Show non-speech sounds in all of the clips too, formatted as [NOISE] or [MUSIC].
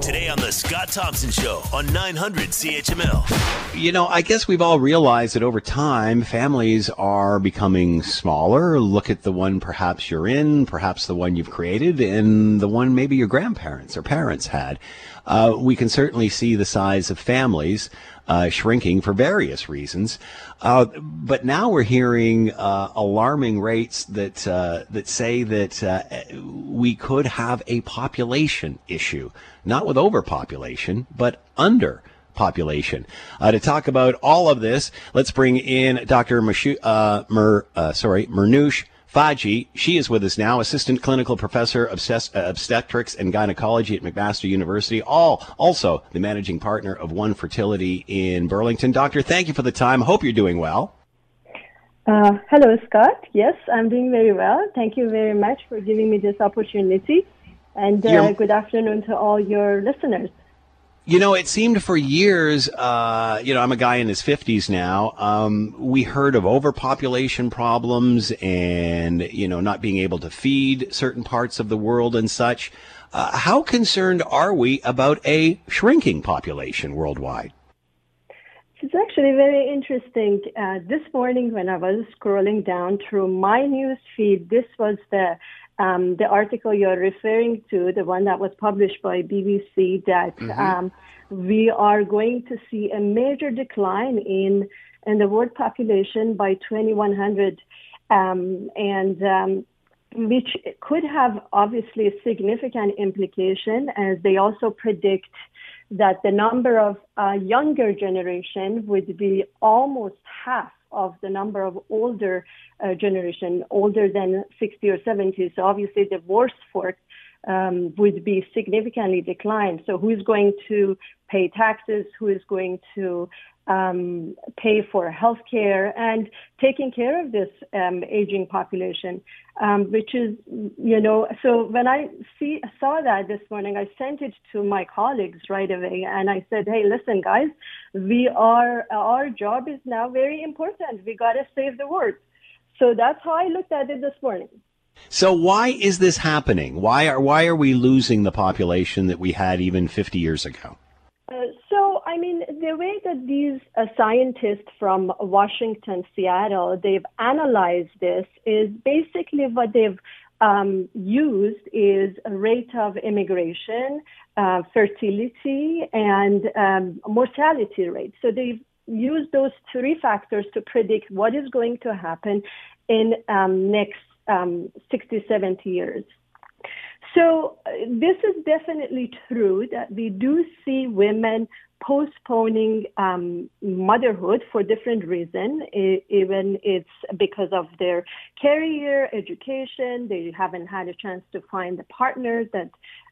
Today on The Scott Thompson Show on 900 CHML. You know, I guess we've all realized that over time, families are becoming smaller. Look at the one perhaps you're in, perhaps the one you've created, and the one maybe your grandparents or parents had. Uh, we can certainly see the size of families uh, shrinking for various reasons. Uh, but now we're hearing uh, alarming rates that uh, that say that uh, we could have a population issue, not with overpopulation, but under population. Uh, to talk about all of this, let's bring in Dr. Mashu, uh, Mer, uh, sorry, Mehrnoosh Faghih. She is with us now, assistant clinical professor of obstetrics and gynecology at McMaster University, all also the managing partner of One Fertility in Burlington. Doctor, thank you for the time. Hope you're doing well. Uh, hello, Scott. Yes, I'm doing very well. Thank you very much for giving me this opportunity. And uh, good afternoon to all your listeners. You know, it seemed for years, uh, you know, I'm a guy in his 50s now. Um, we heard of overpopulation problems and, you know, not being able to feed certain parts of the world and such. Uh, how concerned are we about a shrinking population worldwide? It's actually very interesting. Uh, this morning, when I was scrolling down through my news feed, this was the um, the article you're referring to, the one that was published by BBC, that mm-hmm. um, we are going to see a major decline in in the world population by 2100, um, and um, which could have obviously a significant implication, as they also predict that the number of uh, younger generation would be almost half of the number of older uh, generation, older than 60 or 70. So obviously the workforce um, would be significantly declined. So who is going to pay taxes? Who is going to um, pay for health care and taking care of this um, aging population, um, which is, you know, so when I see saw that this morning, I sent it to my colleagues right away, and I said, "Hey, listen, guys, we are our job is now very important. We got to save the world." So that's how I looked at it this morning. So why is this happening? Why are why are we losing the population that we had even 50 years ago? Uh, so, I mean, the way that these uh, scientists from Washington, Seattle, they've analyzed this is basically what they've um, used is a rate of immigration, uh, fertility, and um, mortality rate. So they've used those three factors to predict what is going to happen in um, next um, 60, 70 years. So uh, this is definitely true that we do see women postponing um, motherhood for different reasons. Even it's because of their career, education, they haven't had a chance to find a partner that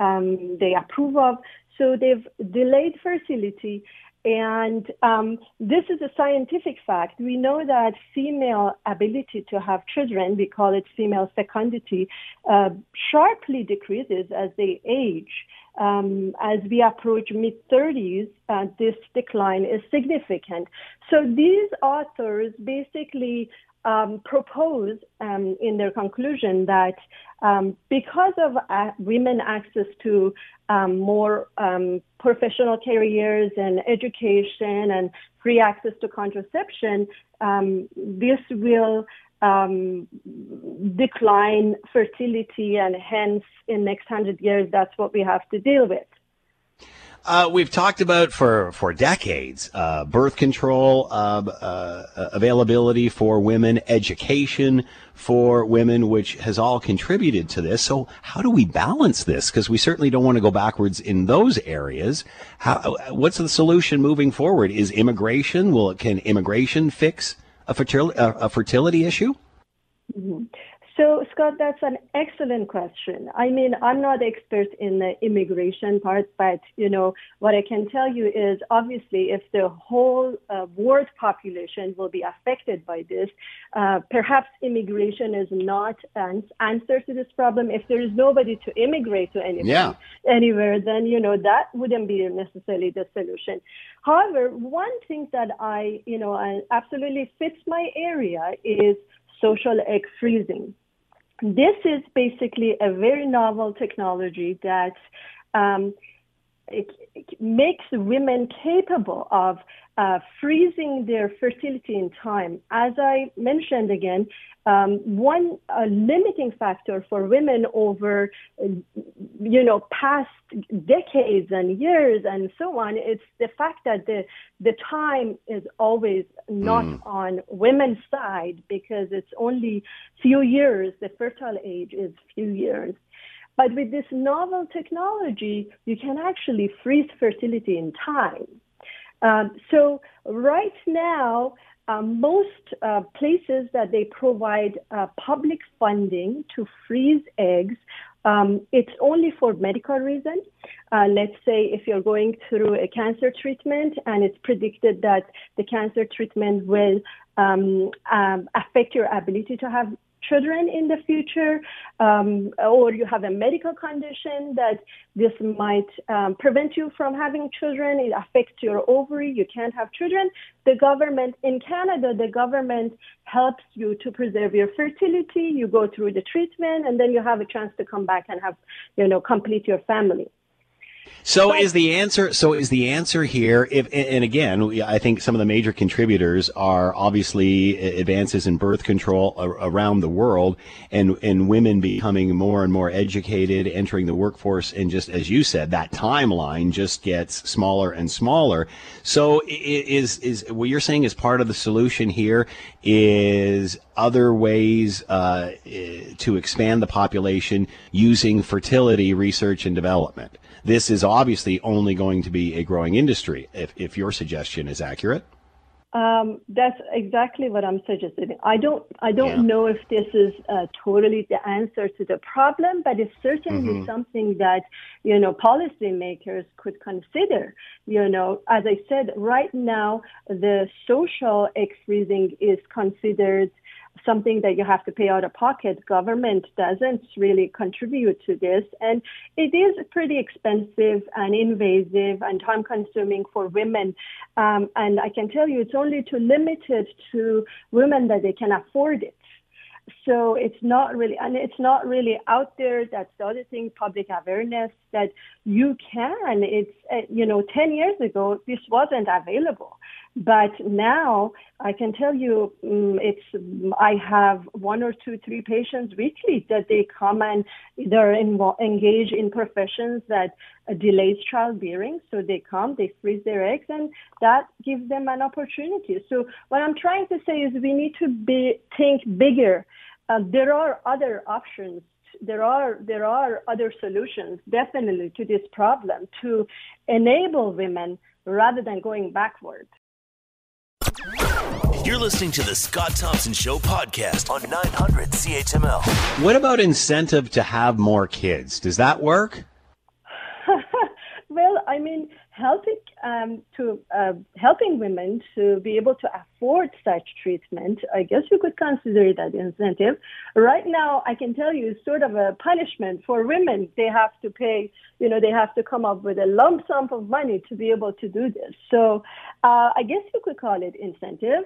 um, they approve of. So they've delayed fertility. And um, this is a scientific fact. We know that female ability to have children, we call it female fecundity, uh, sharply decreases as they age. Um, as we approach mid 30s, uh, this decline is significant. So these authors basically um, propose um, in their conclusion that um, because of uh, women access to um, more um, professional careers and education and free access to contraception, um, this will decline fertility and hence in next hundred years that's what we have to deal with. Uh, we've talked about for for decades uh, birth control uh, uh, availability for women, education for women, which has all contributed to this. So, how do we balance this? Because we certainly don't want to go backwards in those areas. How, what's the solution moving forward? Is immigration? Will can immigration fix a fertility a fertility issue? Mm-hmm. So, Scott, that's an excellent question. I mean, I'm not expert in the immigration part, but you know what I can tell you is obviously if the whole uh, world population will be affected by this, uh, perhaps immigration is not an answer to this problem. If there is nobody to immigrate to anywhere, yeah. anywhere, then you know that wouldn't be necessarily the solution. However, one thing that I, you know, absolutely fits my area is social egg freezing. This is basically a very novel technology that um, it, it makes women capable of uh, freezing their fertility in time. As I mentioned again, um, one uh, limiting factor for women over, uh, you know, past decades and years and so on, it's the fact that the the time is always not mm. on women's side because it's only few years. The fertile age is few years. But with this novel technology, you can actually freeze fertility in time. Um, so right now, um, most uh, places that they provide uh, public funding to freeze eggs, um, it's only for medical reasons. Uh, let's say if you're going through a cancer treatment and it's predicted that the cancer treatment will um, um, affect your ability to have children in the future, um, or you have a medical condition that this might um, prevent you from having children, it affects your ovary, you can't have children. The government in Canada, the government helps you to preserve your fertility. You go through the treatment, and then you have a chance to come back and have, you know, complete your family. So but, is the answer? So is the answer here? If and again, I think some of the major contributors are obviously advances in birth control around the world, and and women becoming more and more educated, entering the workforce, and just as you said, that timeline just gets smaller and smaller. So is is what you're saying is part of the solution here is other ways uh, to expand the population using fertility research and development this is obviously only going to be a growing industry if, if your suggestion is accurate. Um, that's exactly what I'm suggesting. I don't, I don't yeah. know if this is uh, totally the answer to the problem, but it's certainly mm-hmm. something that you know policymakers could consider. You know, as I said, right now the social egg freezing is considered something that you have to pay out of pocket. Government doesn't really contribute to this. And it is pretty expensive and invasive and time consuming for women. Um, and I can tell you it's only too limited to women that they can afford it. So it's not really, and it's not really out there. That's the other thing, public awareness that you can. It's, uh, you know, 10 years ago, this wasn't available. But now I can tell you, um, it's I have one or two, three patients weekly that they come and they're invo- engaged in professions that delays childbearing. So they come, they freeze their eggs, and that gives them an opportunity. So what I'm trying to say is we need to be think bigger. Uh, there are other options there are there are other solutions definitely to this problem to enable women rather than going backward. You're listening to the Scott Thompson Show podcast on 900 CHML. What about incentive to have more kids? Does that work? [LAUGHS] well, I mean, helping um, to uh, helping women to be able to afford such treatment, I guess you could consider that incentive. Right now, I can tell you, it's sort of a punishment for women. They have to pay, you know, they have to come up with a lump sum of money to be able to do this. So, uh, I guess you could call it incentive.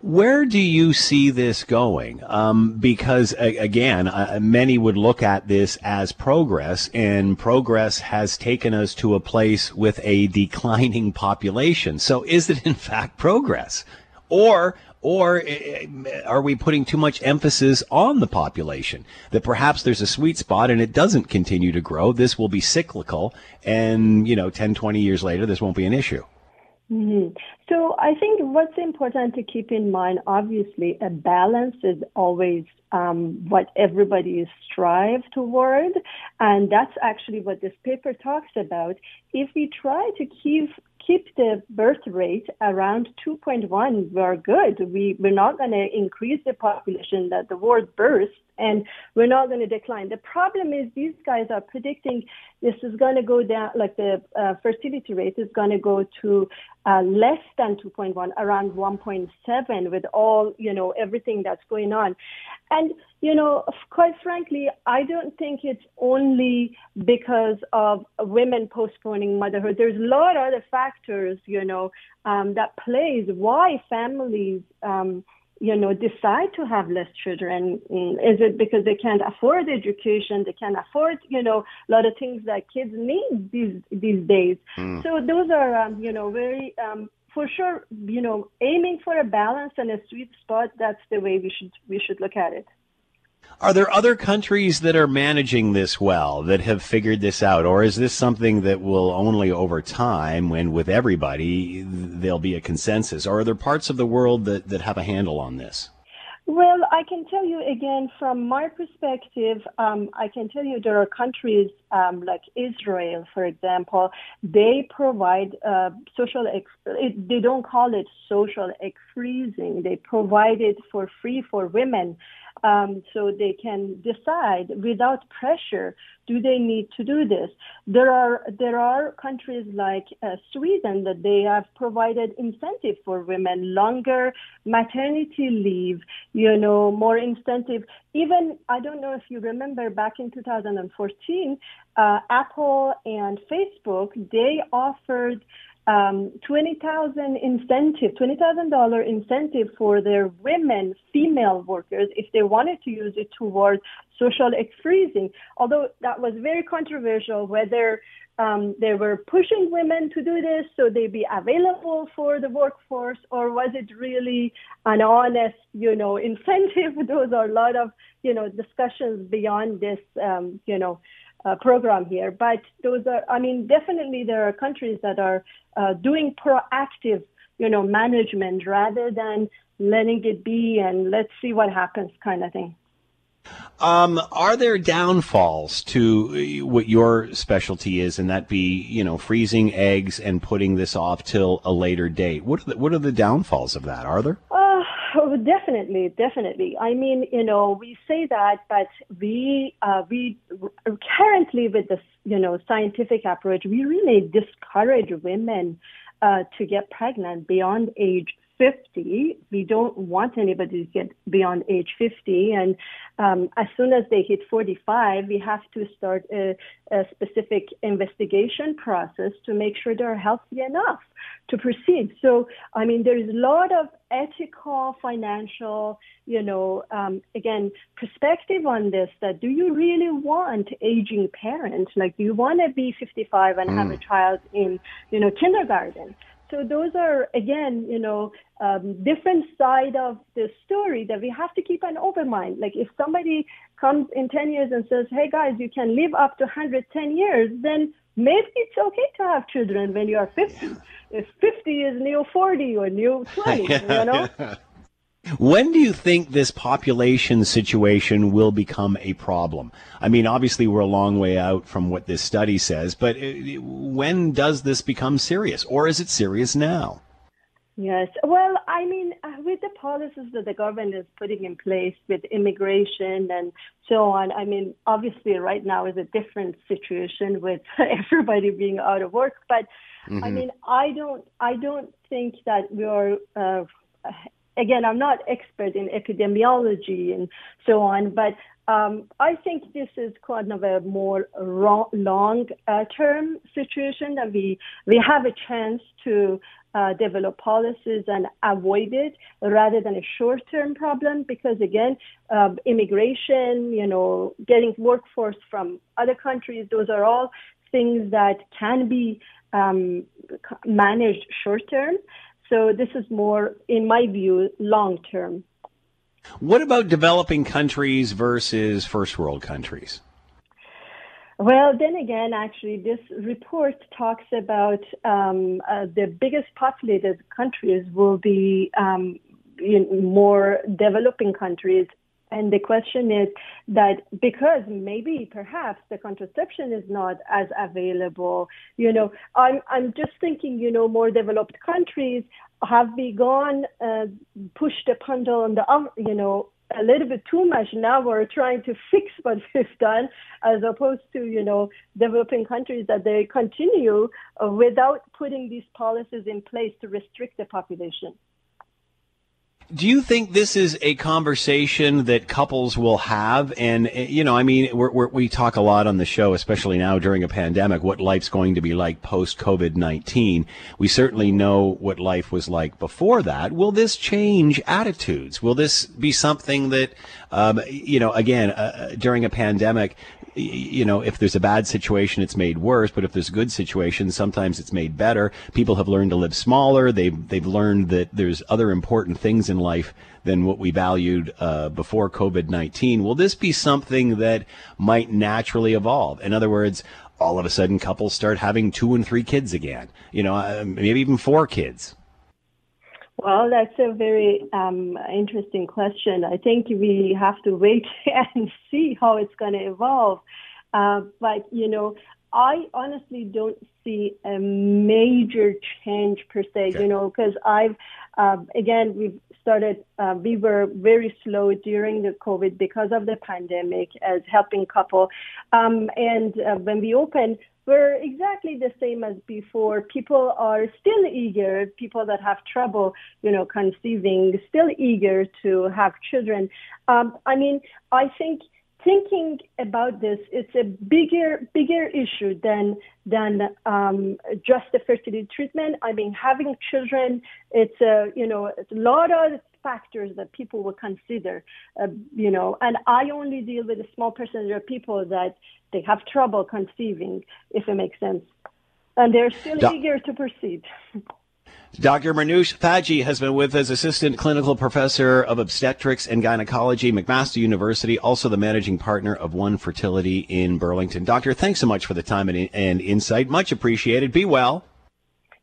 Where do you see this going? Um, because again, uh, many would look at this as progress, and progress has taken us to a place with a declining population. So, is it in fact progress, or or eh, eh, are we putting too much emphasis on the population that perhaps there's a sweet spot and it doesn't continue to grow? This will be cyclical, and you know, 10, 20 years later, this won't be an issue. Mm-hmm. So I think what's important to keep in mind, obviously, a balance is always um, what everybody strive toward, and that's actually what this paper talks about. If we try to keep keep the birth rate around 2.1, we're good. We, we're not going to increase the population that the world births, and we're not going to decline. The problem is these guys are predicting this is going to go down, like the uh, fertility rate is going to go to uh, less than 2.1, around 1.7 with all, you know, everything that's going on. And, you know, quite frankly, I don't think it's only because of women postponing motherhood. There's a lot of other factors, you know, um, that plays why families, um, you know, decide to have less children? Mm, is it because they can't afford education? They can't afford, you know, a lot of things that kids need these these days. Mm. So those are, um, you know, very um, for sure, you know, aiming for a balance and a sweet spot. That's the way we should we should look at it. Are there other countries that are managing this well, that have figured this out? Or is this something that will only over time, when with everybody, there'll be a consensus? Or are there parts of the world that, that have a handle on this? Well, I can tell you again from my perspective, um, I can tell you there are countries um, like Israel, for example, they provide uh, social, ex- they don't call it social egg freezing. They provide it for free for women um, so they can decide without pressure do they need to do this? There are there are countries like uh, Sweden that they have provided incentive for women longer maternity leave you know more incentive. Even I don't know if you remember back in 2014 uh, Apple and Facebook they offered um, 20,000 incentive, $20,000 incentive for their women, female workers, if they wanted to use it towards social freezing. Although that was very controversial, whether um, they were pushing women to do this so they'd be available for the workforce, or was it really an honest, you know, [LAUGHS] incentive? Those are a lot of, you know, discussions beyond this, um, you know, uh, program here. But those are, I mean, definitely there are countries that are uh, doing proactive, you know, management rather than letting it be and let's see what happens kind of thing. Um, are there downfalls to what your specialty is, and that be you know freezing eggs and putting this off till a later date? What are the, what are the downfalls of that? Are there? Oh, definitely, definitely. I mean, you know, we say that, but we uh, we currently with this you know scientific approach, we really discourage women uh, to get pregnant beyond age 50. We don't want anybody to get beyond age 50. And um, as soon as they hit 45, we have to start a, a, specific investigation process to make sure they're healthy enough to proceed. So, I mean, there is a lot of ethical, financial, you know, um, again, perspective on this that do you really want aging parents? Like, do you want to be 55 and mm. have a child in, you know, kindergarten? So those are again, you know, um, different side of the story that we have to keep an open mind. Like if somebody comes in 10 years and says, "Hey guys, you can live up to 110 years," then maybe it's okay to have children when you are 50. If 50 is new 40 or new [LAUGHS] 20, you know. When do you think this population situation will become a problem? I mean, obviously, we're a long way out from what this study says, but uh, when does this become serious, or is it serious now? Yes. Well, I mean, uh, with the policies that the government is putting in place with immigration and so on, I mean, obviously, right now is a different situation with [LAUGHS] everybody being out of work. But mm-hmm. I mean, I don't, I don't think that we are uh, again, I'm not expert in epidemiology and so on, but um, I think this is kind of a more long uh, situation that we, we have a chance to uh, develop policies and avoid it rather than a short term problem because again, uh, immigration, you know, getting workforce from other countries, those are all things that can be um, managed short term. So this is more, in my view, long term. What about developing countries versus first world countries? Well, then again, actually, this report talks about um, uh, the biggest populated countries will be um, more developing countries and the question is that because maybe perhaps the contraception is not as available, you know, I'm, I'm just thinking, you know, more developed countries have begun uh, pushed the pendulum, on the, you know, a little bit too much. Now we're trying to fix what [LAUGHS] we've done as opposed to, you know, developing countries that they continue uh, without putting these policies in place to restrict the population. Do you think this is a conversation that couples will have? And, eh, you know, I mean, we're, we're, we talk a lot on the show, especially now during a pandemic, what life's going to be like post COVID 19. We certainly know what life was like before that. Will this change attitudes? Will this be something that, um, you know, again, uh, uh during a pandemic, you know, if there's a bad situation, it's made worse. But if there's a good situation, sometimes it's made better. People have learned to live smaller. They've, they've learned that there's other important things in life than what we valued uh, before COVID 19. Will this be something that might naturally evolve? In other words, all of a sudden couples start having two and three kids again, you know, uh, maybe even four kids. Well, that's a very um, interesting question. I think we have to wait [LAUGHS] and see how it's going to evolve. Uh, but, you know, I honestly don't see a major change per se, okay. you know, because I've, uh, again, we've started, uh, we were very slow during the COVID because of the pandemic as helping couple. Um, and uh, when we opened, we're exactly the same as before. People are still eager, people that have trouble, you know, conceiving, still eager to have children. Um, I mean, I think thinking about this, it's a bigger, bigger issue than than um, just the fertility treatment. I mean, having children, it's a you know, it's a lot of factors that people will consider, uh, you know, and I only deal with a small percentage of people that they have trouble conceiving, if it makes sense. And they're still eager to proceed. [LAUGHS] Dr. Mehrnoosh Faghih has been with us, assistant clinical professor of obstetrics and gynecology, McMaster University, also the managing partner of One Fertility in Burlington. Doctor, thanks so much for the time and, and insight. Much appreciated. Be well.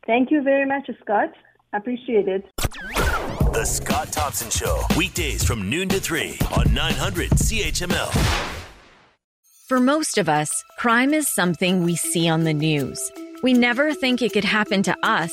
Thank you very much, Scott. Appreciate it. The Scott Thompson Show, weekdays from noon to 3 on 900 CHML. For most of us, crime is something we see on the news. We never think it could happen to us